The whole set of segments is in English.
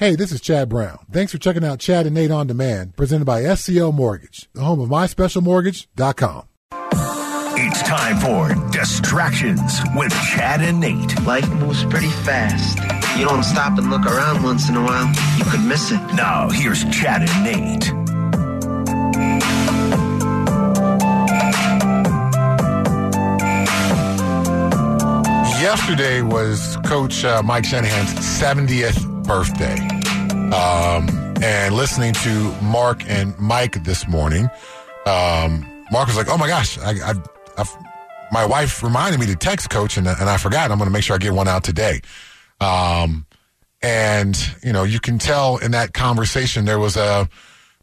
Hey, this is Chad Brown. Thanks for checking out Chad and Nate on Demand, presented by SCL Mortgage, the home of myspecialmortgage.com. It's time for Distractions with Chad and Nate. Life moves pretty fast. You don't stop and look around once in a while, you could miss it. Now, here's Chad and Nate. Yesterday was Coach uh, Mike Shanahan's 70th birthday. Um, and listening to Mark and Mike this morning, um, Mark was like, "Oh my gosh, I, I, I, my wife reminded me to text Coach, and, and I forgot. I'm going to make sure I get one out today." Um, and you know, you can tell in that conversation there was a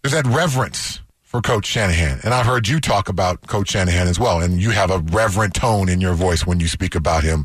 there's that reverence for Coach Shanahan, and I've heard you talk about Coach Shanahan as well, and you have a reverent tone in your voice when you speak about him.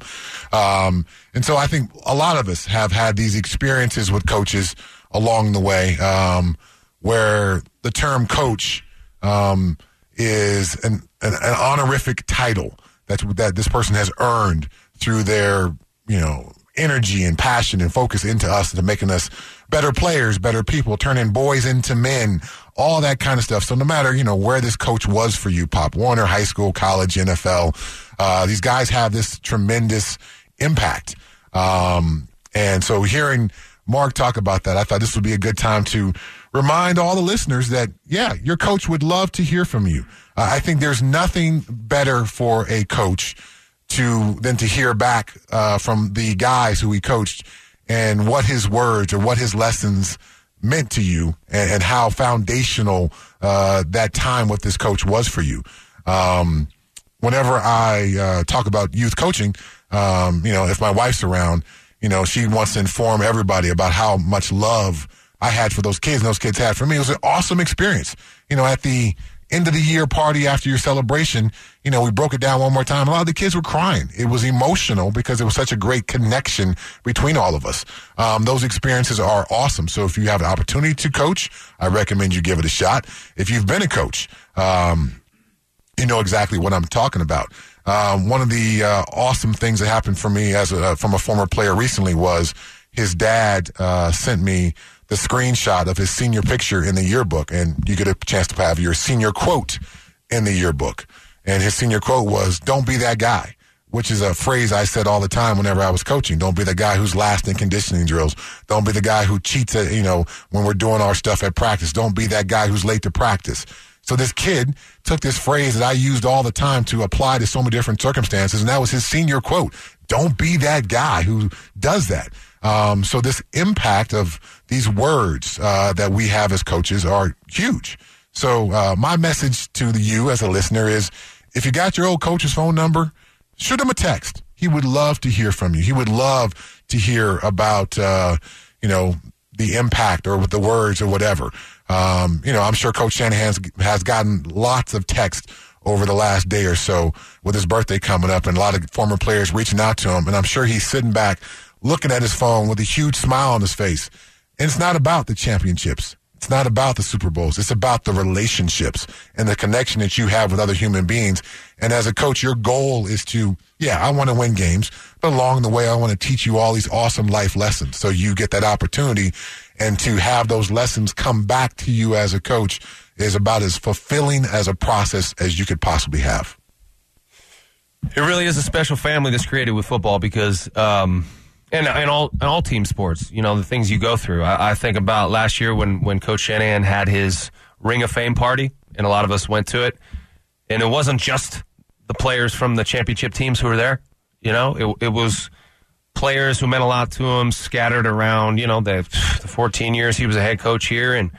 Um, and so I think a lot of us have had these experiences with coaches along the way, um, where the term coach um, is an, an, an honorific title that that this person has earned through their you know energy and passion and focus into us to making us better players, better people, turning boys into men, all that kind of stuff. So no matter, you know, where this coach was for you, Pop Warner, high school, college, NFL, uh, these guys have this tremendous impact. Um, and so hearing Mark talk about that, I thought this would be a good time to remind all the listeners that, yeah, your coach would love to hear from you. Uh, I think there's nothing better for a coach to than to hear back uh, from the guys who he coached and what his words or what his lessons meant to you and, and how foundational uh, that time with this coach was for you. Um, whenever I uh, talk about youth coaching, um, you know, if my wife's around, you know, she wants to inform everybody about how much love I had for those kids and those kids had for me. It was an awesome experience. You know, at the end of the year party after your celebration, you know, we broke it down one more time. A lot of the kids were crying. It was emotional because it was such a great connection between all of us. Um, those experiences are awesome. So if you have an opportunity to coach, I recommend you give it a shot. If you've been a coach, um, you know exactly what I'm talking about. Um, one of the uh, awesome things that happened for me as a, from a former player recently was his dad uh, sent me the screenshot of his senior picture in the yearbook, and you get a chance to have your senior quote in the yearbook. And his senior quote was, "Don't be that guy." Which is a phrase I said all the time whenever I was coaching. Don't be the guy who's last in conditioning drills. Don't be the guy who cheats at, you know, when we're doing our stuff at practice. Don't be that guy who's late to practice. So this kid took this phrase that I used all the time to apply to so many different circumstances, and that was his senior quote. Don't be that guy who does that. Um, so this impact of these words uh, that we have as coaches are huge. So uh, my message to you as a listener is, if you got your old coach's phone number, shoot him a text. He would love to hear from you. He would love to hear about, uh, you know, the impact or with the words or whatever. Um, you know, I'm sure Coach Shanahan has gotten lots of text over the last day or so with his birthday coming up and a lot of former players reaching out to him. And I'm sure he's sitting back looking at his phone with a huge smile on his face. And it's not about the championships. It's not about the Super Bowls. It's about the relationships and the connection that you have with other human beings. And as a coach, your goal is to, yeah, I want to win games, but along the way, I want to teach you all these awesome life lessons. So you get that opportunity and to have those lessons come back to you as a coach is about as fulfilling as a process as you could possibly have. It really is a special family that's created with football because, um, and, and all and all team sports, you know, the things you go through. I, I, think about last year when when Coach Shanahan had his Ring of Fame party, and a lot of us went to it, and it wasn't just the players from the championship teams who were there. You know, it, it was players who meant a lot to him scattered around. You know, the, the 14 years he was a head coach here, and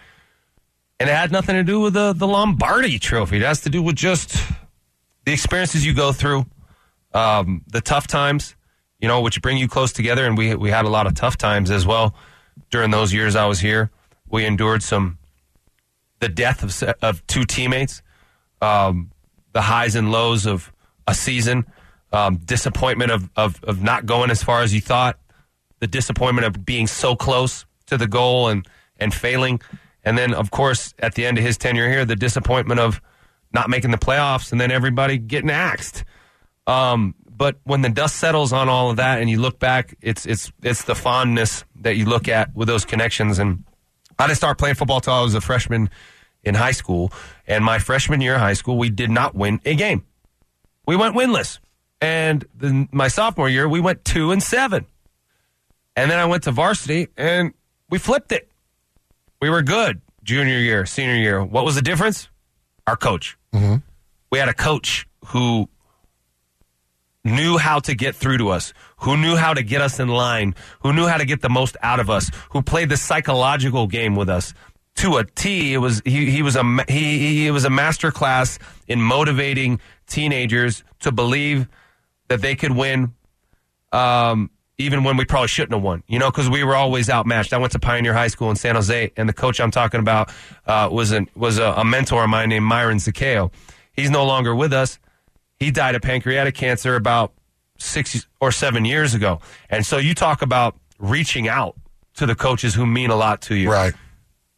and it had nothing to do with the the Lombardi Trophy. It has to do with just the experiences you go through, um, the tough times you know, which bring you close together. And we we had a lot of tough times as well during those years I was here. We endured some the death of of two teammates, um, the highs and lows of a season, um, disappointment of, of of not going as far as you thought, the disappointment of being so close to the goal and and failing, and then of course at the end of his tenure here, the disappointment of not making the playoffs and then everybody getting axed. Um, but when the dust settles on all of that and you look back, it's it's it's the fondness that you look at with those connections. And I didn't start playing football till I was a freshman in high school. And my freshman year of high school, we did not win a game. We went winless. And then my sophomore year, we went two and seven. And then I went to varsity and we flipped it. We were good junior year, senior year. What was the difference? Our coach. We had a coach who knew how to get through to us, who knew how to get us in line, who knew how to get the most out of us, who played the psychological game with us to a T. It was he, he was a he, he was a master class in motivating teenagers to believe that they could win um, even when we probably shouldn't have won, you know, because we were always outmatched. I went to Pioneer High School in San Jose, and the coach I'm talking about uh, was an, was a, a mentor of mine named Myron Zakeo. He's no longer with us. He died of pancreatic cancer about six or seven years ago. And so you talk about reaching out to the coaches who mean a lot to you. Right.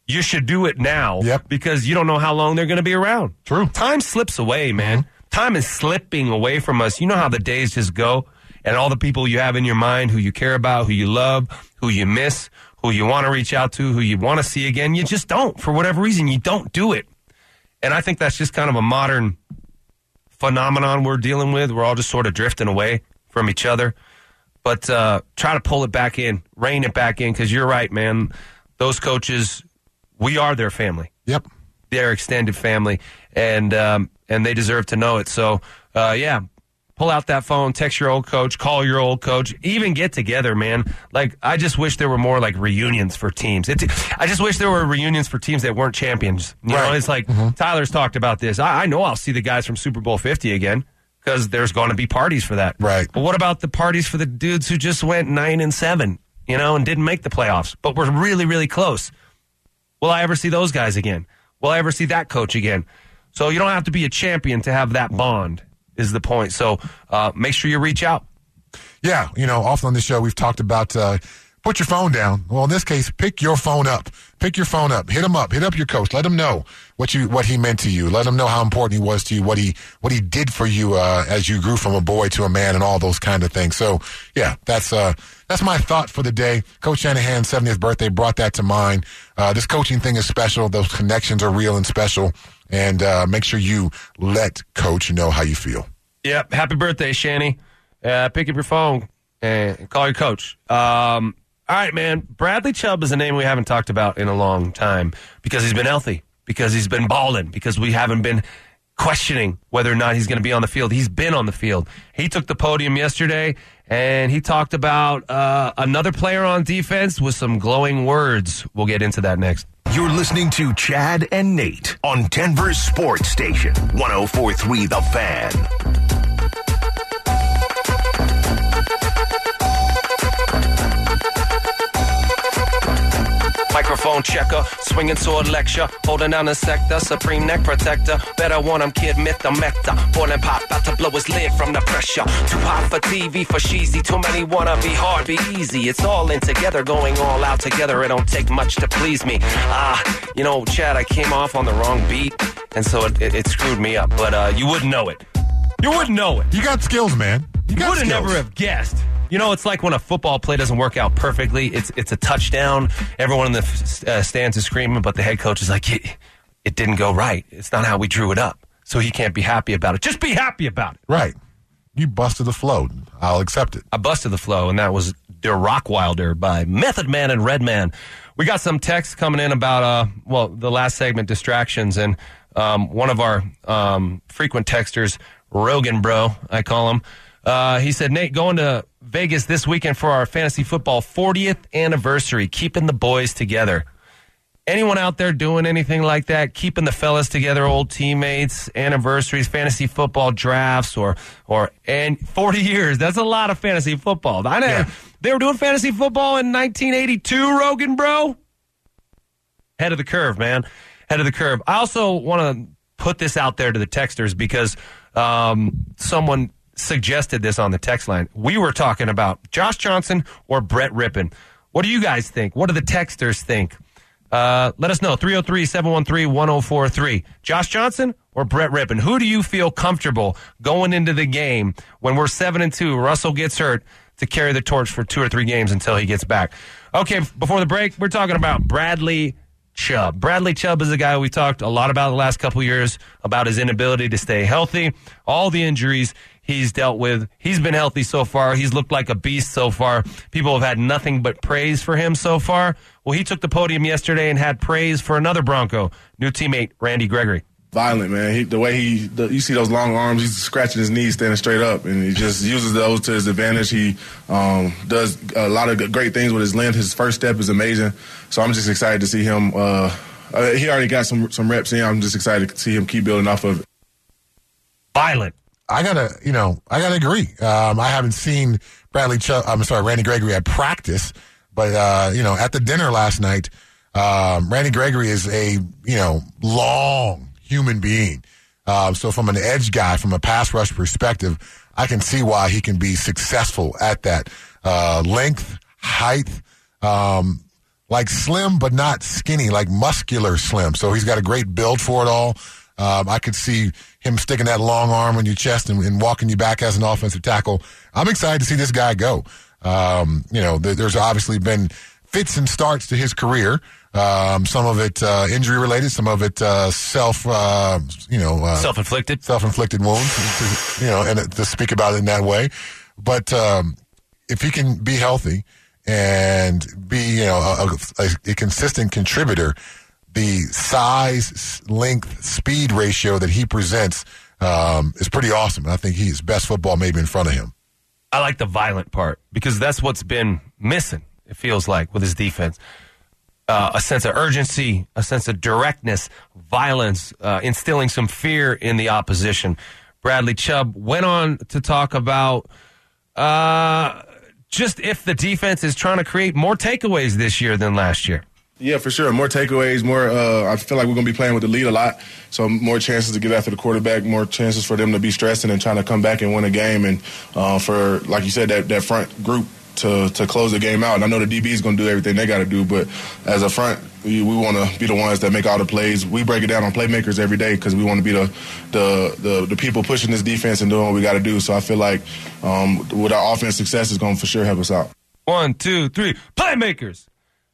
You should do it now Yep. because you don't know how long they're going to be around. True. Time slips away, man. Mm-hmm. Time is slipping away from us. You know how the days just go and all the people you have in your mind who you care about, who you love, who you miss, who you want to reach out to, who you want to see again. You just don't. For whatever reason, you don't do it. And I think that's just kind of a modern phenomenon we're dealing with. We're all just sort of drifting away from each other. But uh, try to pull it back in, rein it back in, because you're right, man. Those coaches, we are their family Yep. their extended family, and um, and they deserve to know it. So, uh, yeah, pull out that phone, text your old coach, call your old coach, even get together, man. Like I just wish there were more like reunions for teams. It's, I just wish there were reunions for teams that weren't champions. You know, Right. it's like mm-hmm. Tyler's talked about this. I, I know I'll see the guys from Super Bowl Fifty again. Because there's going to be parties for that, Right. But what about the parties for the dudes who just went nine and seven, you know, and didn't make the playoffs, but were really, really close? Will I ever see those guys again? Will I ever see that coach again? So you don't have to be a champion to have that bond. Is the point? So uh, make sure you reach out. Yeah, you know, often on this show we've talked about uh, put your phone down. Well, in this case, pick your phone up. Pick your phone up. Hit him up. Hit up your coach. Let him know what you what he meant to you. Let him know how important he was to you. What he what he did for you uh, as you grew from a boy to a man, and all those kind of things. So, yeah, that's uh, that's my thought for the day. Coach Shanahan's 70th birthday brought that to mind. Uh, this coaching thing is special. Those connections are real and special. And uh, make sure you let Coach know how you feel. Yep. Happy birthday, Shanny. Uh, pick up your phone and call your coach. Um, all right, man. Bradley Chubb is a name we haven't talked about in a long time because he's been healthy, because he's been balling, because we haven't been questioning whether or not he's going to be on the field. He's been on the field. He took the podium yesterday and he talked about uh, another player on defense with some glowing words. We'll get into that next. You're listening to Chad and Nate on Denver's Sports Station, 1043 The Fan. Microphone checker, swinging sword lecture, holding down the sector, supreme neck protector. Better want him, kid, myth the mecta. Boiling pop, about to blow his lid from the pressure. Too hot for TV, for cheesy. Too many wanna be hard, be easy. It's all in together, going all out together. It don't take much to please me. Ah, you know, Chad, I came off on the wrong beat, and so it, it, it screwed me up. But uh, you wouldn't know it. You wouldn't know it. You got skills, man. You got Would have never have guessed. You know, it's like when a football play doesn't work out perfectly. It's it's a touchdown. Everyone in the uh, stands is screaming, but the head coach is like, it, "It didn't go right. It's not how we drew it up." So he can't be happy about it. Just be happy about it. Right. You busted the flow. I'll accept it. I busted the flow, and that was Da Rockwilder by Method Man and Redman. We got some texts coming in about, uh, well, the last segment, distractions, and um, one of our um, frequent texters, Rogan Bro, I call him, uh, he said, Nate, going to Vegas this weekend for our fantasy football 40th anniversary, keeping the boys together. Anyone out there doing anything like that, keeping the fellas together, old teammates, anniversaries, fantasy football drafts, or or and forty years? That's a lot of fantasy football. I know Yeah. they were doing fantasy football in 1982. Rogan, bro, head of the curve, man, head of the curve. I also want to put this out there to the texters because um, someone suggested this on the text line. We were talking about Josh Johnson or Brett Rypien. What do you guys think? What do the texters think? Uh, let us know 303 713 1043. Josh Johnson or Brett Rypien? Who do you feel comfortable going into the game when we're 7 and 2? Russell gets hurt to carry the torch for two or three games until he gets back. Okay, before the break, we're talking about Bradley Chubb. Bradley Chubb is a guy we talked a lot about the last couple years about his inability to stay healthy, all the injuries he's dealt with. He's been healthy so far. He's looked like a beast so far. People have had nothing but praise for him so far. Well, he took the podium yesterday and had praise for another Bronco, new teammate Randy Gregory violent, man. He, the way he, the, you see those long arms, he's scratching his knees, standing straight up, and he just uses those to his advantage. He um, does a lot of great things with his length. His first step is amazing. So I'm just excited to see him. Uh, uh, he already got some some reps in. I'm just excited to see him keep building off of it. Violent. I gotta, you know, I gotta agree. Um, I haven't seen Bradley. Ch- I'm sorry, Randy Gregory at practice, but uh, you know, at the dinner last night, um, Randy Gregory is a you know long human being. Uh, so from an edge guy, from a pass rush perspective, I can see why he can be successful at that uh, length, height, um, like slim but not skinny, like muscular slim. So he's got a great build for it all. Um, I could see him sticking that long arm on your chest and, and, walking you back as an offensive tackle. I'm excited to see this guy go. Um, you know, th- there's obviously been fits and starts to his career. Um, some of it uh, injury related, some of it uh, self, uh, you know, uh, self inflicted, self inflicted wounds. you know, and to speak about it in that way. But um, if he can be healthy and be, you know, a, a, a consistent contributor, the size, length, speed ratio that he presents um, is pretty awesome. I think he's best football maybe in front of him. I like the violent part because that's what's been missing. It feels like with his defense uh, a sense of urgency, a sense of directness, violence, uh, instilling some fear in the opposition. Bradley Chubb went on to talk about uh, just if the defense is trying to create more takeaways this year than last year. Yeah, for sure. More takeaways, more. Uh, I feel like we're going to be playing with the lead a lot, so more chances to get after the quarterback, more chances for them to be stressing and trying to come back and win a game, and uh, for like you said, that that front group to to close the game out. And I know the DB is going to do everything they got to do, but as a front, we, we want to be the ones that make all the plays. We break it down on playmakers every day because we want to be the, the, the the people pushing this defense and doing what we got to do. So I feel like um, with our offense success is going to for sure help us out. One, two, three, playmakers.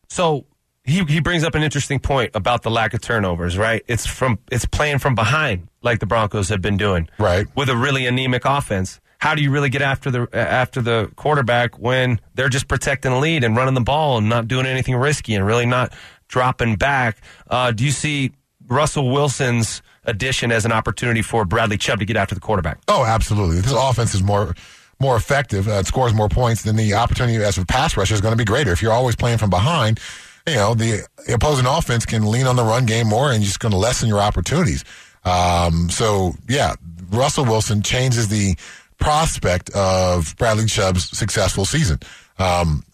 So he he brings up an interesting point about the lack of turnovers. Right, it's from it's playing from behind like the Broncos have been doing. Right, with a really anemic offense how do you really get after the after the quarterback when they're just protecting the lead and running the ball and not doing anything risky and really not dropping back? Uh, do you see Russell Wilson's addition as an opportunity for Bradley Chubb to get after the quarterback? Oh, absolutely. This offense is more more effective. Uh, it scores more points. than the opportunity as a pass rusher is going to be greater. If you're always playing from behind, you know the opposing offense can lean on the run game more, and just going to lessen your opportunities. Um, so yeah, Russell Wilson changes the prospect of Bradley Chubb's successful season. Um,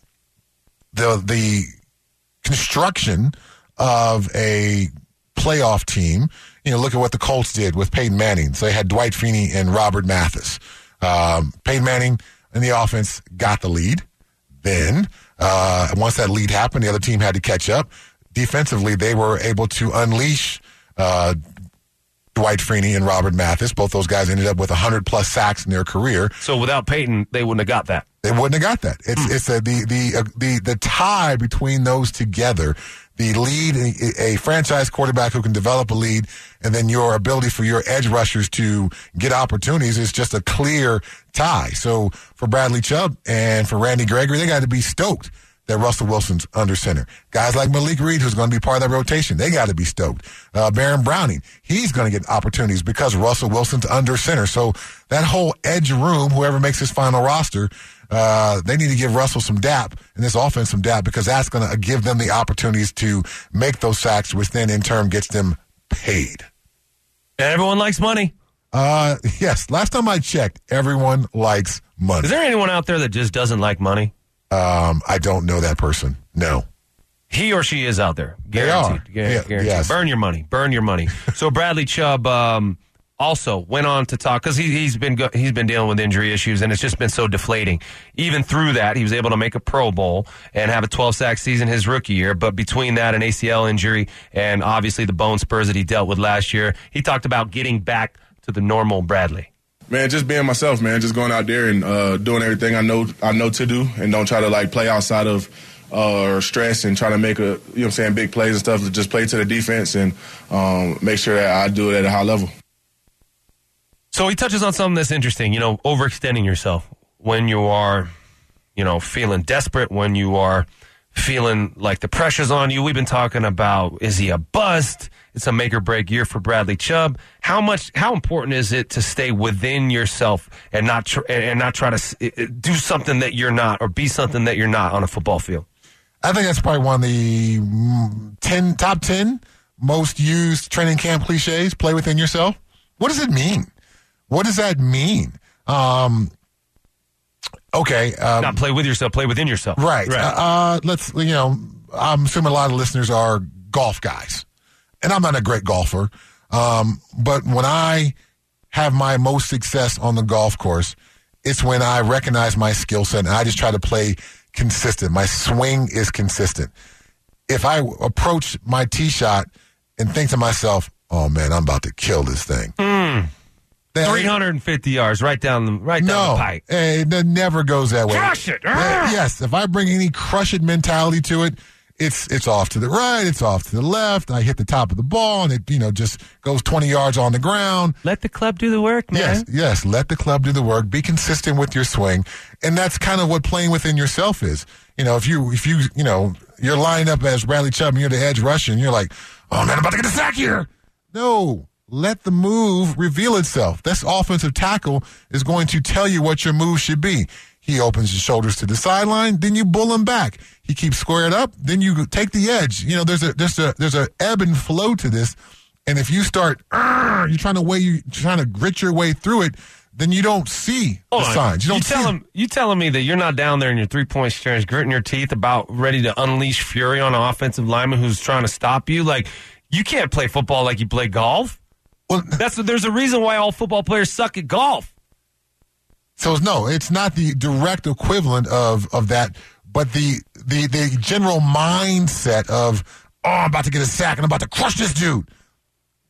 the the construction of a playoff team. You know, look at what the Colts did with Peyton Manning. So they had Dwight Freeney and Robert Mathis. Um, Peyton Manning in the offense got the lead. Then, uh, once that lead happened, the other team had to catch up. Defensively, they were able to unleash uh, Dwight Freeney and Robert Mathis. Both those guys ended up with 100 plus sacks in their career. So without Peyton, they wouldn't have got that. They wouldn't have got that. It's mm. it's a, the the uh, the the tie between those together. The lead, a, franchise quarterback who can develop a lead, and then your ability for your edge rushers to get opportunities is just a clear tie. So for Bradley Chubb and for Randy Gregory, they got to be stoked that Russell Wilson's under center. Guys like Malik Reed, who's going to be part of that rotation, they got to be stoked. Uh, Baron Browning, he's going to get opportunities because Russell Wilson's under center. So that whole edge room, whoever makes his final roster, uh, they need to give Russell some dap and this offense some dap because that's going to give them the opportunities to make those sacks, which then in turn gets them paid. Everyone likes money. Uh, yes. Last time I checked, everyone likes money. Is there anyone out there that just doesn't like money? Um, I don't know that person. No. He or she is out there. Guaranteed. They are. Guaranteed. Yeah, yes. Burn your money. Burn your money. so Bradley Chubb, um, also went on to talk because he, he's been go, he's been dealing with injury issues and it's just been so deflating. Even through that, he was able to make a Pro Bowl and have a 12 sack season his rookie year. But between that and ACL injury and obviously the bone spurs that he dealt with last year, he talked about getting back to the normal Bradley. Man, just being myself, man. Just going out there and uh, doing everything I know I know to do, and don't try to like play outside of uh, or stress and try to make a you know I'm saying big plays and stuff. Just play to the defense and um, make sure that I do it at a high level. So he touches on something that's interesting. You know, overextending yourself when you are, you know, feeling desperate, when you are feeling like the pressure's on you. We've been talking about is he a bust? It's a make or break year for Bradley Chubb. How much? How important is it to stay within yourself and not tr- and not try to do something that you're not or be something that you're not on a football field? I think that's probably one of the mm, ten top ten most used training camp cliches. Play within yourself. What does it mean? What does that mean? Um, okay, um, not play with yourself. Play within yourself. Right. right. Uh, uh, let's you know. I'm assuming a lot of listeners are golf guys, and I'm not a great golfer. Um, but when I have my most success on the golf course, it's when I recognize my skill set and I just try to play consistent. My swing is consistent. If I approach my tee shot and think to myself, "Oh man, I'm about to kill this thing," mm. 350 yards right down the right no, down the pipe. Eh, it never goes that way. Crush it. Eh, ah. yes, if I bring any crush it mentality to it, it's it's off to the right, it's off to the left. I hit the top of the ball, and it you know just goes 20 yards on the ground. Let the club do the work, man. Yes, yes. Let the club do the work. Be consistent with your swing, and that's kind of what playing within yourself is. You know, if you if you you know you're lined up as Bradley Chubb and you're the edge rusher, and you're like, oh man, I'm about to get a sack here. No, let the move reveal itself. This offensive tackle is going to tell you what your move should be. He opens his shoulders to the sideline, then you bull him back. He keeps squared up, then you take the edge. You know, there's a there's a there's a ebb and flow to this. And if you start, you're trying to way you trying to grit your way through it, then you don't see Hold the on. signs. You don't you see. tell him, you telling me that you're not down there in your three point stance, gritting your teeth, about ready to unleash fury on an offensive lineman who's trying to stop you. Like you can't play football like you play golf. Well, That's there's a reason why all football players suck at golf. So no, it's not the direct equivalent of of that, but the the the general mindset of oh, I'm about to get a sack and I'm about to crush this dude.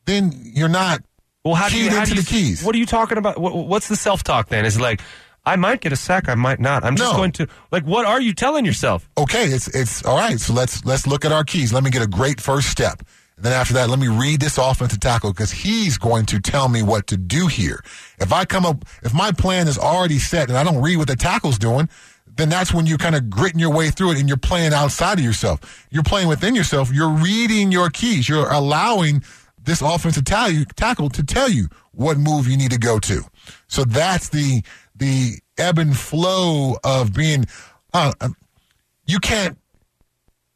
Then you're not Well, how do you, how into do you the keys. What are you talking about? What, what's the self talk then? Is like I might get a sack, I might not. I'm just No. going to like. What are you telling yourself? okay, it's it's all right. So let's let's look at our keys. Let me get a great first step. And then after that, let me read this offensive tackle because he's going to tell me what to do here. If I come up, if my plan is already set and I don't read what the tackle's doing, then that's when you're kind of gritting your way through it and you're playing outside of yourself. You're playing within yourself. You're reading your keys. You're allowing this offensive ta- tackle to tell you what move you need to go to. So that's the the ebb and flow of being. Uh, you can't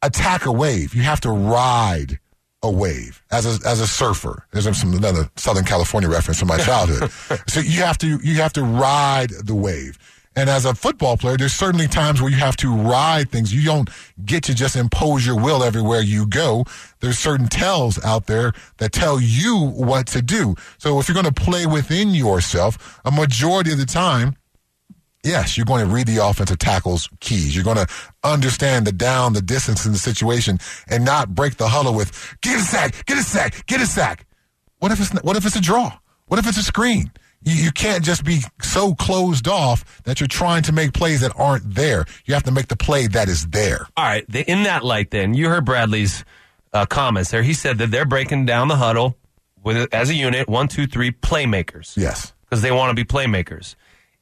attack a wave. You have to ride a wave as a as a surfer. There's some another Southern California reference from my childhood. so you have to you have to ride the wave. And as a football player, there's certainly times where you have to ride things. You don't get to just impose your will everywhere you go. There's certain tells out there that tell you what to do. So if you're going to play within yourself, a majority of the time, Yes, you're going to read the offensive tackle's keys. You're going to understand the down, the distance in the situation, and not break the huddle with "get a sack, get a sack, get a sack." What if it's what if it's a draw? What if it's a screen? You, you can't just be so closed off that you're trying to make plays that aren't there. You have to make the play that is there. All right. The, in that light, then you heard Bradley's uh, comments there. He said that they're breaking down the huddle with as a unit, one, two, three playmakers. Yes. because they want to be playmakers.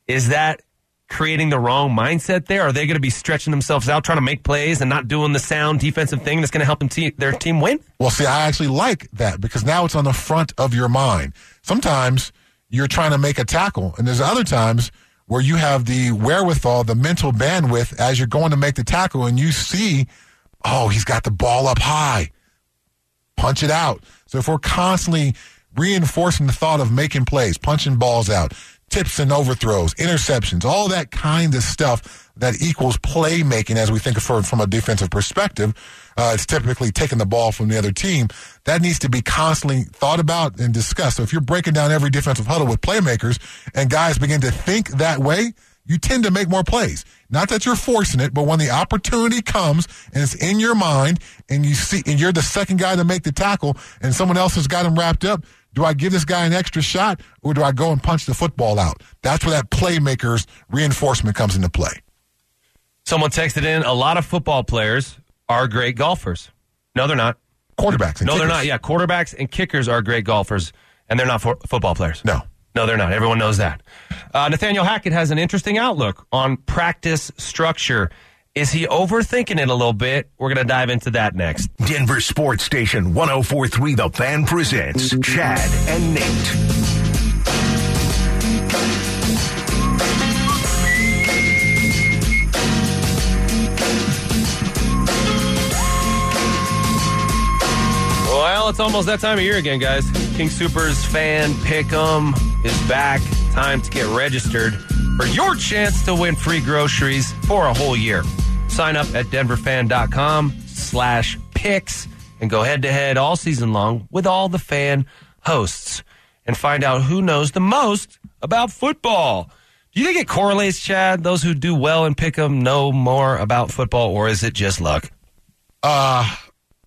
Is that creating the wrong mindset there? Are they going to be stretching themselves out, trying to make plays and not doing the sound defensive thing that's going to help them te- their team win? Well, see, I actually like that because now it's on the front of your mind. Sometimes you're trying to make a tackle, and there's other times where you have the wherewithal, the mental bandwidth as you're going to make the tackle, and you see, oh, he's got the ball up high. Punch it out. So if we're constantly reinforcing the thought of making plays, punching balls out, tips and overthrows, interceptions, all that kind of stuff that equals playmaking as we think of from a defensive perspective. Uh, it's typically taking the ball from the other team. That needs to be constantly thought about and discussed. So if you're breaking down every defensive huddle with playmakers and guys begin to think that way, you tend to make more plays. Not that you're forcing it, but when the opportunity comes and it's in your mind and you see, and you're the second guy to make the tackle and someone else has got him wrapped up, do I give this guy an extra shot or do I go and punch the football out? That's where that playmaker's reinforcement comes into play. Someone texted in a lot of football players are great golfers. No, they're not. Quarterbacks. And no, they're not. Yeah, quarterbacks and kickers are great golfers, and they're not fo- football players. No. No, they're not. Everyone knows that. Uh, Nathaniel Hackett has an interesting outlook on practice structure. Is he overthinking it a little bit? We're going to dive into that next. Denver Sports Station 1043 The Fan presents Chad and Nate. Well, it's almost that time of year again, guys. King Soopers fan pick'em is back. Time to get registered for your chance to win free groceries for a whole year. Sign up at denverfan.com slash picks and go head to head all season long with all the fan hosts and find out who knows the most about football. Do you think it correlates, Chad? Those who do well in pick'em know more about football, or is it just luck? Uh,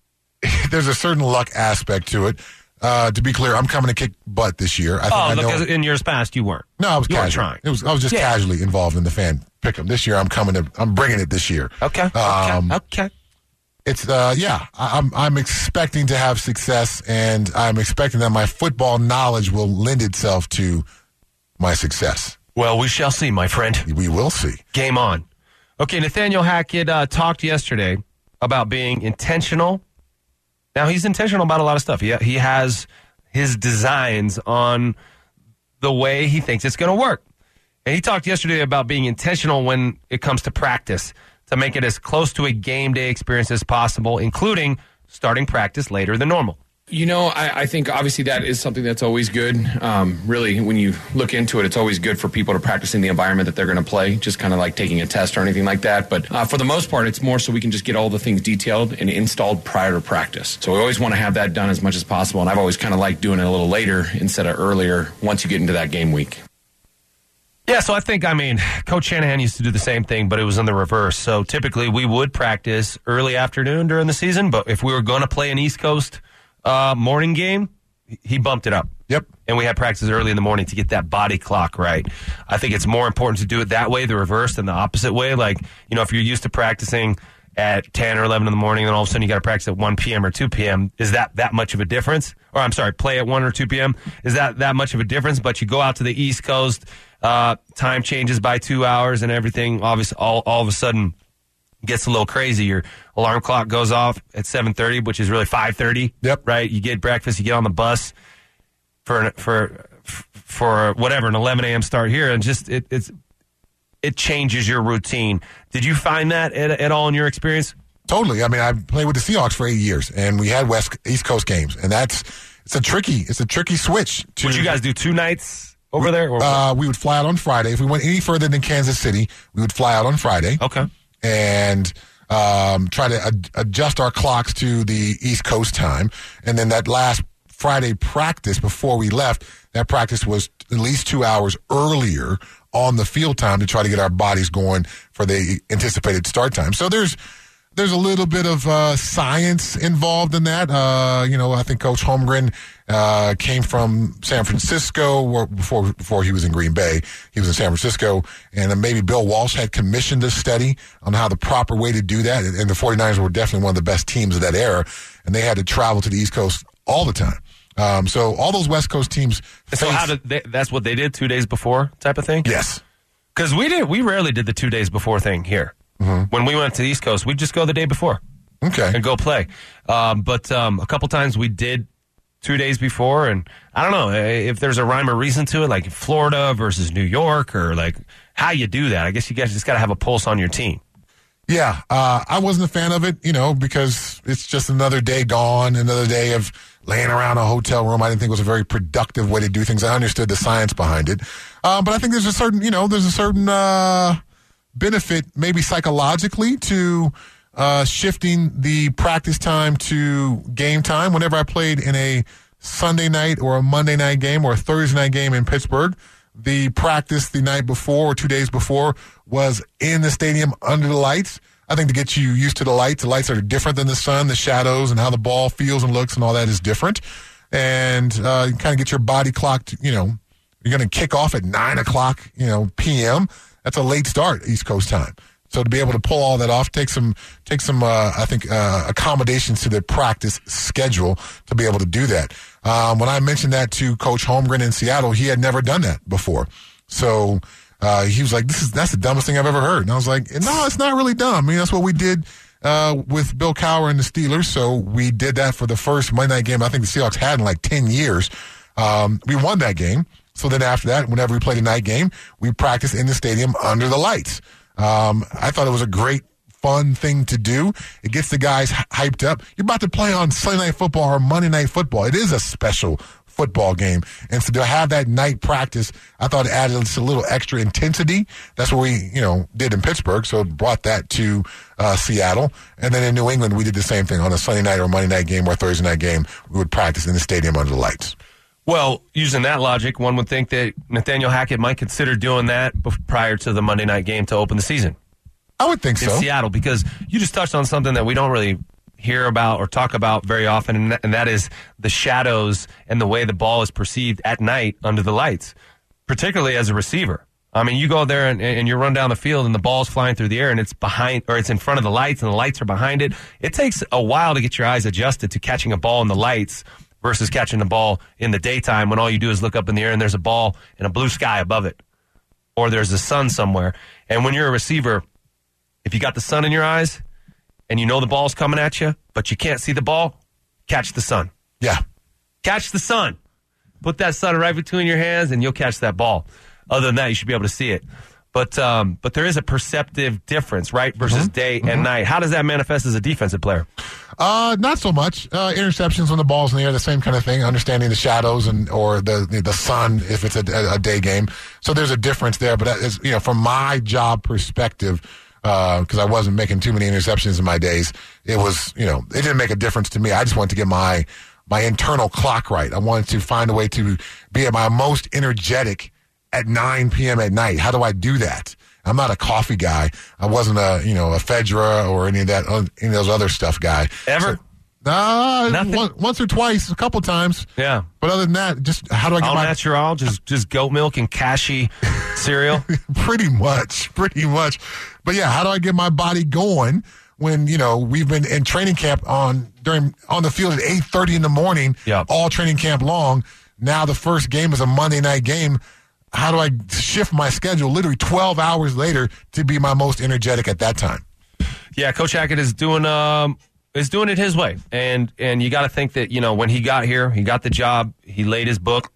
there's a certain luck aspect to it. Uh, to be clear, I'm coming to kick butt this year. I think Oh, I know. because in years past you weren't. no, I was you casual. trying. It was I was just Yeah. casually involved in the fan pick'em. This year, I'm coming to. I'm bringing it this year. Okay. Okay. Um, okay. It's uh yeah, I- I'm I'm expecting to have success and I'm expecting that my football knowledge will lend itself to my success. Well, we shall see, my friend. We will see. Game on. Okay, Nathaniel Hackett uh, talked yesterday about being intentional. Now he's intentional about a lot of stuff. He he has his designs on the way he thinks it's going to work. And he talked yesterday about being intentional when it comes to practice to make it as close to a game day experience as possible, including starting practice later than normal. You know, I, I think obviously that is something that's always good. Um, really, when you look into it, it's always good for people to practice in the environment that they're going to play, just kind of like taking a test or anything like that. But uh, for the most part, it's more so we can just get all the things detailed and installed prior to practice. So we always want to have that done as much as possible. And I've always kind of liked doing it a little later instead of earlier once you get into that game week. Yeah, so I think, I mean, Coach Shanahan used to do the same thing, but it was in the reverse. So typically we would practice early afternoon during the season, but if we were going to play an East Coast uh, morning game, he bumped it up. Yep. And we had practices early in the morning to get that body clock right. I think it's more important to do it that way, the reverse, than the opposite way. Like, you know, if you're used to practicing at 10 or 11 in the morning, then all of a sudden you got to practice at 1 p.m. or 2 p.m. Is that that much of a difference? Or I'm sorry, play at 1 or 2 p.m. Is that that much of a difference? But you go out to the East Coast, uh, time changes by two hours and everything. Obviously, all, all of a sudden gets a little crazy. Your alarm clock goes off at 7:30, which is really 5:30. Yep. Right. You get breakfast. You get on the bus for for for whatever an 11 a.m. start here, and just it, it's it changes your routine. Did you find that at, at all in your experience? Totally. I mean, I played with the Seahawks for eight years, and we had West East Coast games, and that's it's a tricky it's a tricky switch. To, Would you guys do two nights over there? Or, Uh, we would fly out on Friday. If we went any further than Kansas City, we would fly out on Friday. okay. And um, try to ad- adjust our clocks to the East Coast time. And then that last Friday practice before we left, that practice was at least two hours earlier on the field time to try to get our bodies going for the anticipated start time. So there's there's a little bit of uh, science involved in that. Uh, you know, I think Coach Holmgren uh, came from San Francisco before before he was in Green Bay. He was in San Francisco, and then maybe Bill Walsh had commissioned a study on how the proper way to do that. And, the 49ers were definitely one of the best teams of that era, and they had to travel to the East Coast all the time. Um, so all those West Coast teams. So how did they, that's what they did two days before type of thing? yes. Because we did we rarely did the two days before thing here. When we went to the East Coast, we'd just go the day before. Okay. and go play. Um, but um, a couple times we did two days before, and I don't know eh, if there's a rhyme or reason to it, like Florida versus New York, or like how you do that. I guess you guys just got to have a pulse on your team. Yeah, uh, I wasn't a fan of it, you know, because it's just another day gone, another day of laying around a hotel room. I didn't think it was a very productive way to do things. I understood the science behind it, um, but I think there's a certain, you know, there's a certain uh, benefit, maybe psychologically, to uh, shifting the practice time to game time. Whenever I played in a Sunday night or a Monday night game or a Thursday night game in Pittsburgh, the practice the night before or two days before was in the stadium under the lights. I think to get you used to the lights, the lights are different than the sun, the shadows, and how the ball feels and looks and all that is different. And uh, kind of get your body clocked, you know, you're going to kick off at 9 o'clock, you know, p.m. That's a late start, East Coast time. So to be able to pull all that off, take some, take some, uh, I think, uh, accommodations to the practice schedule to be able to do that. Um, when I mentioned that to Coach Holmgren in Seattle, he had never done that before. So uh, he was like, "This is that's the dumbest thing I've ever heard." And I was like, "No, it's not really dumb. I mean, that's what we did uh, with Bill Cowher and the Steelers. So we did that for the first Monday night game I think the Seahawks had in like ten years. Um, we won that game. So then after that, whenever we played a night game, we practiced in the stadium under the lights. Um, I thought it was a great fun thing to do. It gets the guys hyped up. You're about to play on Sunday Night Football or Monday Night Football. It is a special football game. And so to have that night practice, I thought it added just a little extra intensity. That's what we, you know, did in Pittsburgh. So brought that to uh, Seattle. And then in New England, we did the same thing on a Sunday night or Monday night game or Thursday night game. We would practice in the stadium under the lights. Well, using that logic, one would think that Nathaniel Hackett might consider doing that prior to the Monday night game to open the season. I would think so in so. Seattle, because you just touched on something that we don't really hear about or talk about very often, and that, and that is the shadows and the way the ball is perceived at night under the lights, particularly as a receiver. I mean, you go there and, and you run down the field and the ball's flying through the air and it's behind or it's in front of the lights and the lights are behind it. It takes a while to get your eyes adjusted to catching a ball in the lights versus catching the ball in the daytime when all you do is look up in the air and there's a ball in a blue sky above it or there's the sun somewhere. And when you're a receiver, if you got the sun in your eyes and you know the ball's coming at you, but you can't see the ball, catch the sun. Yeah. Catch the sun. Put that sun right between your hands and you'll catch that ball. Other than that, you should be able to see it. But um, but there is a perceptive difference, right, versus Mm-hmm. day and night. How does that manifest as a defensive player? Uh, not so much. Uh, interceptions when the ball's in the air, the same kind of thing. Understanding the shadows and or the the sun if it's a, a day game. So there's a difference there. But is, you know, from my job perspective, because I wasn't making too many interceptions in my days, it was you know it didn't make a difference to me. I just wanted to get my my internal clock right. I wanted to find a way to be at my most energetic at 9 p.m. at night. How do I do that? I'm not a coffee guy. I wasn't a you know a Fedra or any of that uh, any of those other stuff guy. Ever? Uh, one- once or twice, a couple times. Yeah. But other than that, just how do I get All my natural, just just goat milk and Kashi cereal. pretty much, pretty much. But yeah, how do I get my body going when you know we've been in training camp on during on the field at eight thirty in the morning, Yep. all training camp long. Now the first game is a Monday night game. How do I shift my schedule literally twelve hours later to be my most energetic at that time? Yeah, Coach Hackett is doing um is doing it his way, and and you got to think that you know when he got here, he got the job, he laid his book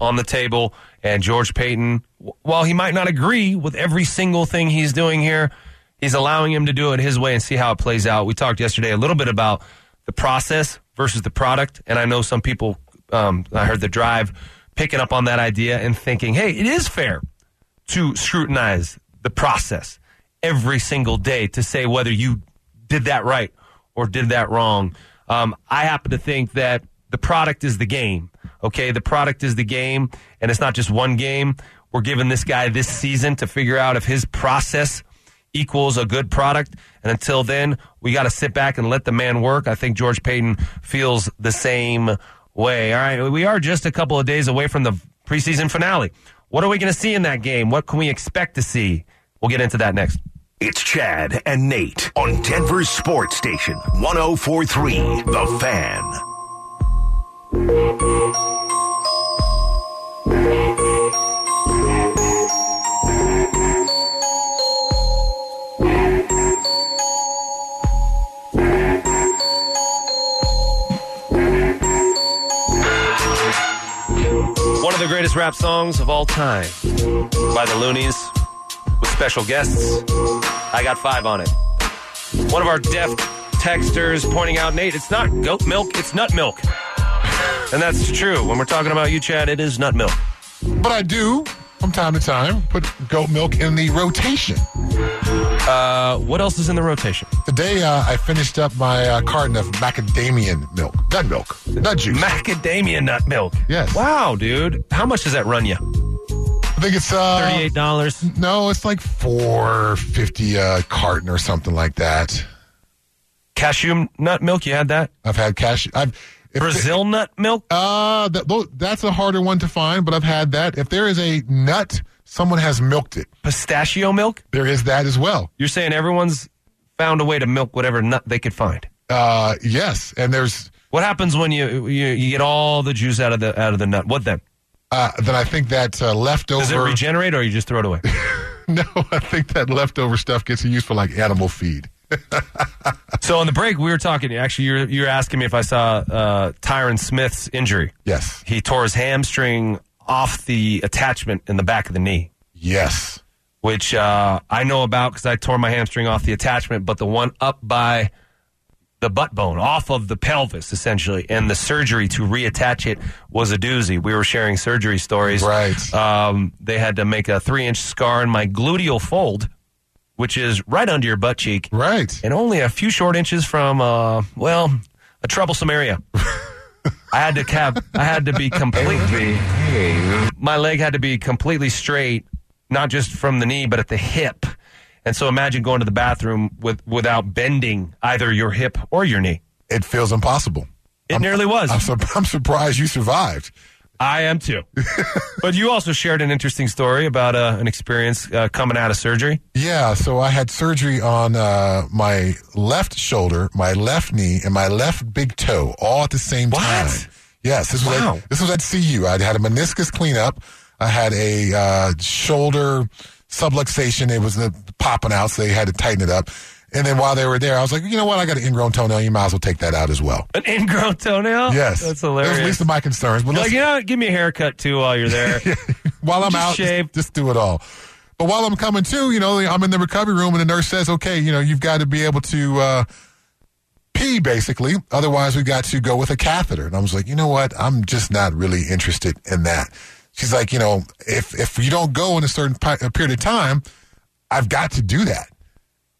on the table, and George Paton, while he might not agree with every single thing he's doing here, he's allowing him to do it his way and see how it plays out. We talked yesterday a little bit about the process versus the product, and I know some people, um, I heard the drive picking up on that idea and thinking, hey, it is fair to scrutinize the process every single day to say whether you did that right or did that wrong. Um, I happen to think that the product is the game. Okay, the product is the game, and it's not just one game. We're giving this guy this season to figure out if his process equals a good product. And until then, we got to sit back and let the man work. I think George Paton feels the same way. All right, we are just a couple of days away from the preseason finale. What are we going to see in that game? What can we expect to see? We'll get into that next. It's Chad and Nate on Denver's Sports Station 1043 The Fan. Greatest rap songs of all time by the Luniz with special guests. I got five on it. One of our deft texters pointing out, Nate, it's not goat milk, it's nut milk. And that's true. When we're talking about you, Chad, it is nut milk. But I do, from time to time, put goat milk in the rotation. Uh, what else is in the rotation? Today, uh, I finished up my uh, carton of macadamian milk, nut milk, nut juice. Macadamia nut milk. Yes. Wow, dude. How much does that run you? I think it's uh, Thirty-eight dollars. No, it's like four fifty a carton or something like that. Cashew nut milk. You had that. I've had cash. I've if Brazil nut milk. Uh, that, that's a harder one to find, but I've had that. If there is a nut, someone has milked it. Pistachio milk. There is that as well. You're saying everyone's found a way to milk whatever nut they could find. Uh, yes, and there's What happens when you, you you get all the juice out of the out of the nut? What then? uh, then I think that uh, leftover. Does it regenerate or you just throw it away? no, I think that leftover stuff gets used for like animal feed. so on the break, we were talking. Actually, you're you're asking me if I saw uh, Tyron Smith's injury. Yes, He tore his hamstring off the attachment in the back of the knee, yes, which uh, I know about because I tore my hamstring off the attachment, but the one up by the butt bone, off of the pelvis, essentially, and the surgery to reattach it was a doozy. We were sharing surgery stories. Right. Um, they had to make a three inch scar in my gluteal fold, which is right under your butt cheek. right. and only a few short inches from uh well a troublesome area i had to have i had to be completely my leg had to be completely straight not just from the knee but at the hip and so imagine going to the bathroom with without bending either your hip or your knee It feels impossible. it nearly was I'm, sur- I'm surprised you survived. i am too but you also shared an interesting story about uh, an experience uh, coming out of surgery Yeah, so I had surgery on uh, my left shoulder, my left knee, and my left big toe all at the same What? time. Yes, this was Wow. at, this was at CU. I had a meniscus cleanup. I had a uh, shoulder subluxation. It was uh, popping out, so they had to tighten it up. And then while they were there, I was like, you know what? I got an ingrown toenail. You might as well take that out as well. an ingrown toenail Yes, that's That hilarious was least of my concerns. But like, you know, give me a haircut too while you're there. while I'm Just out, shave. just, just do it all. But while I'm coming to, you know, I'm in the recovery room and the nurse says, okay, you know, you've got to be able to uh, pee basically. Otherwise, we've got to go with a catheter. And I was like, you know what? I'm just not really interested in that. She's like, you know, if, if you don't go in a certain period of time, I've got to do that.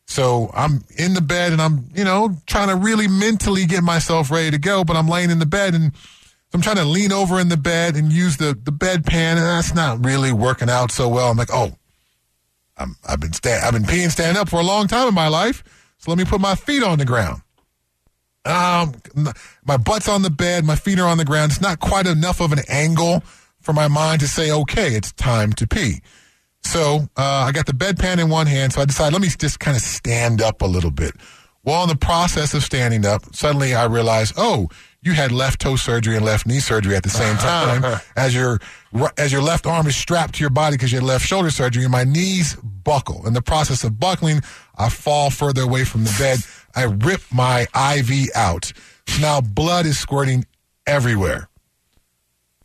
So I'm in the bed and I'm, you know, trying to really mentally get myself ready to go, but I'm laying in the bed and I'm trying to lean over in the bed and use the, the bedpan, and that's not really working out so well. I'm like, oh, I'm, I've been sta- I've been peeing standing up for a long time in my life, so let me put my feet on the ground. Um, my butt's on the bed, my feet are on the ground. It's not quite enough of an angle for my mind to say, okay, it's time to pee. So uh, I got the bedpan in one hand, so I decided let me just kind of stand up a little bit. While in the process of standing up, suddenly I realized, oh, you had left toe surgery and left knee surgery at the same time. as your as your left arm is strapped to your body because you had left shoulder surgery, and my knees buckle. In the process of buckling, I fall further away from the bed. I rip my IV out. Now blood is squirting everywhere.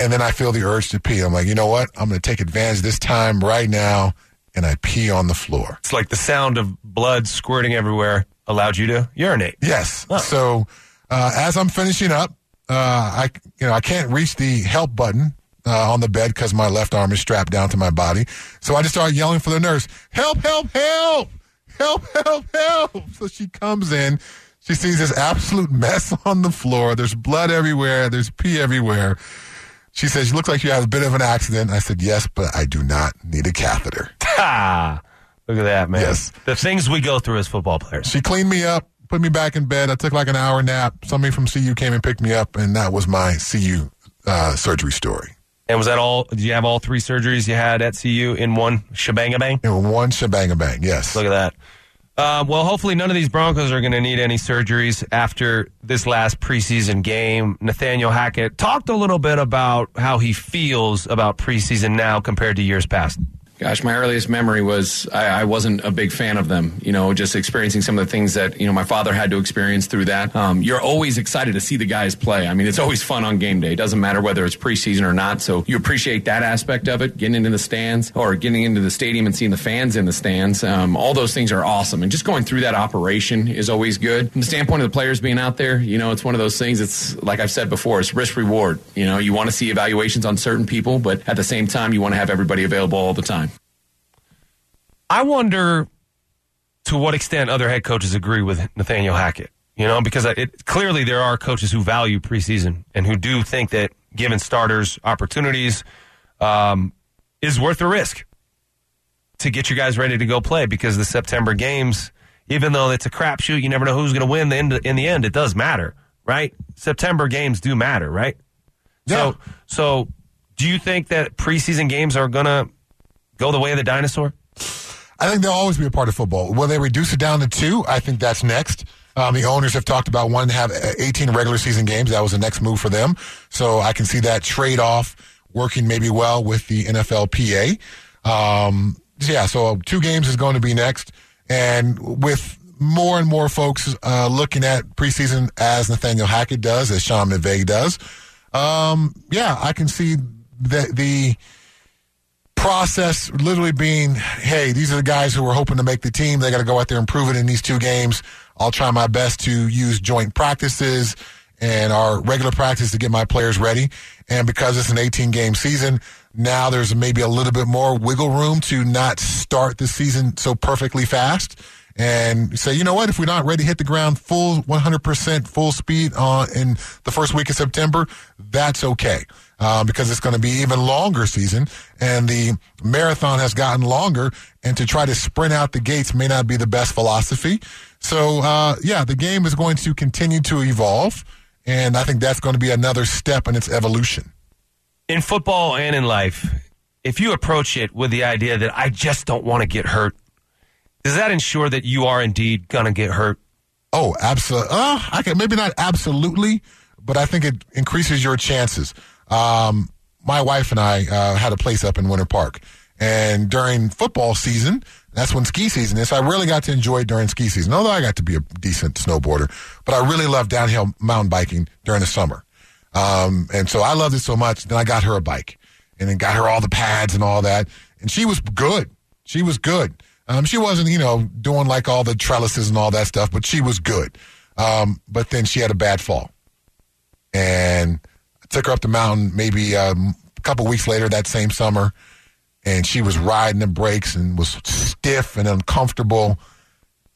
And then I feel the urge to pee. I'm like, you know what? I'm going to take advantage of this time right now, and I pee on the floor. It's like the sound of blood squirting everywhere allowed you to urinate. Yes. So uh, as I'm finishing up, uh, I you know I can't reach the help button uh, on the bed because my left arm is strapped down to my body. So I just start yelling for the nurse, "Help! Help! Help! Help! Help! Help!" So she comes in. She sees this absolute mess on the floor. There's blood everywhere. There's pee everywhere. She says, "You look like you have a bit of an accident." I said, "Yes, but I do not need a catheter." Ha! Look at that, man. Yes. The things we go through as football players. She cleaned me up, put me back in bed. I took like an hour nap. Somebody from CU came and picked me up, and that was my CU uh, surgery story. And was that all? Did you have all three surgeries you had at CU in one shebang bang? In one shebang bang, yes. Look at that. Uh, well, hopefully none of these Broncos are going to need any surgeries after this last preseason game. Nathaniel Hackett talked a little bit about how he feels about preseason now compared to years past. Gosh, my earliest memory was I, I, wasn't a big fan of them. You know, just experiencing some of the things that you know my father had to experience through that. Um, you're always excited to see the guys play. I mean, it's always fun on game day. It doesn't matter whether it's preseason or not. So you appreciate that aspect of it, getting into the stands or getting into the stadium and seeing the fans in the stands. Um, all those things are awesome, and just going through that operation is always good. From the standpoint of the players being out there, you know, it's one of those things. It's like I've said before, it's risk reward. You know, you want to see evaluations on certain people, but at the same time, you want to have everybody available all the time. I wonder to what extent other head coaches agree with Nathaniel Hackett. You know, because it, clearly there are coaches who value preseason and who do think that giving starters opportunities um, is worth the risk to get you guys ready to go play because the September games, even though it's a crapshoot, you never know who's going to win. The end, in the end, it does matter, right? September games do matter, right? Yeah. So, so do you think that preseason games are going to go the way of the dinosaur? I think they'll always be a part of football. Will they reduce it down to two? I think that's next. Um, the owners have talked about wanting to have 18 regular season games. That was the next move for them. So I can see that trade off working maybe well with the NFLPA. Um, yeah, so two games is going to be next. And with more and more folks uh, looking at preseason as Nathaniel Hackett does, as Sean McVay does, um, yeah, I can see the, the process literally being, hey, these are the guys who are hoping to make the team. They got to go out there and prove it in these two games. I'll try my best to use joint practices and our regular practice to get my players ready. And because it's an 18 game season, now there's maybe a little bit more wiggle room to not start the season so perfectly fast and say, you know what, if we're not ready to hit the ground full 100% full speed on in the first week of September, that's okay uh, because it's going to be even longer season and the marathon has gotten longer and to try to sprint out the gates may not be the best philosophy. So, uh, yeah, the game is going to continue to evolve. And I think that's going to be another step in its evolution. In football and in life, if you approach it with the idea that I just don't want to get hurt, does that ensure that you are indeed going to get hurt? Oh, absolutely. Uh, I can maybe not absolutely, but I think it increases your chances. Um, my wife and I uh, had a place up in Winter Park, and during football season, that's when ski season is. I really got to enjoy it during ski season. Although I got to be a decent snowboarder, but I really love downhill mountain biking during the summer. Um, and so I loved it so much. Then I got her a bike, and then got her all the pads and all that, and she was good. She was good. Um, she wasn't, you know, doing like all the trellises and all that stuff, but she was good. Um, but then she had a bad fall, and took her up the mountain maybe um, a couple weeks later that same summer, and she was riding the brakes and was stiff and uncomfortable.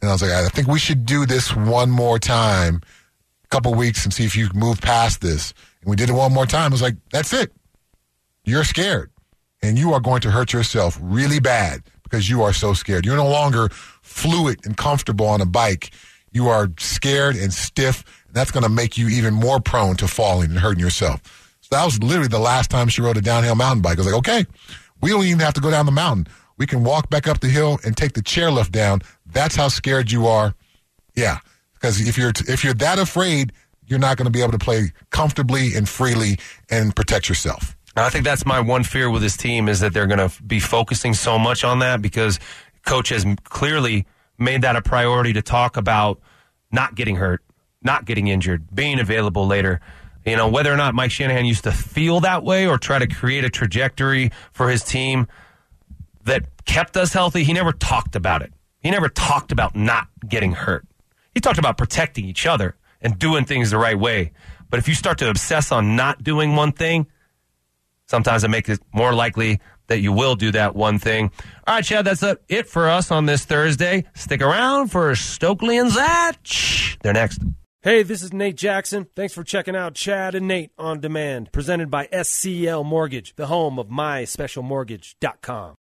And I was like, I think we should do this one more time, a couple weeks, and see if you can move past this. And we did it one more time. I was like, that's it. You're scared, and you are going to hurt yourself really bad because you are so scared. You're no longer fluid and comfortable on a bike. You are scared and stiff And that's going to make you even more prone to falling and hurting yourself. So that was literally the last time she rode a downhill mountain bike. I was like, okay, we don't even have to go down the mountain. We can walk back up the hill and take the chairlift down. That's how scared you are. Yeah, because if you're if you're that afraid, you're not going to be able to play comfortably and freely and protect yourself. I think that's my one fear with this team is that they're going to be focusing so much on that because coach has clearly made that a priority to talk about not getting hurt not getting injured, being available later. You know, whether or not Mike Shanahan used to feel that way or try to create a trajectory for his team that kept us healthy, he never talked about it. He never talked about not getting hurt. He talked about protecting each other and doing things the right way. But if you start to obsess on not doing one thing, sometimes it makes it more likely that you will do that one thing. All right, Chad, that's it for us on this Thursday. Stick around for Stokley and Zach. They're next. Hey, this is Nate Jackson. Thanks for checking out Chad and Nate on Demand, presented by SCL Mortgage, the home of myspecialmortgage.com.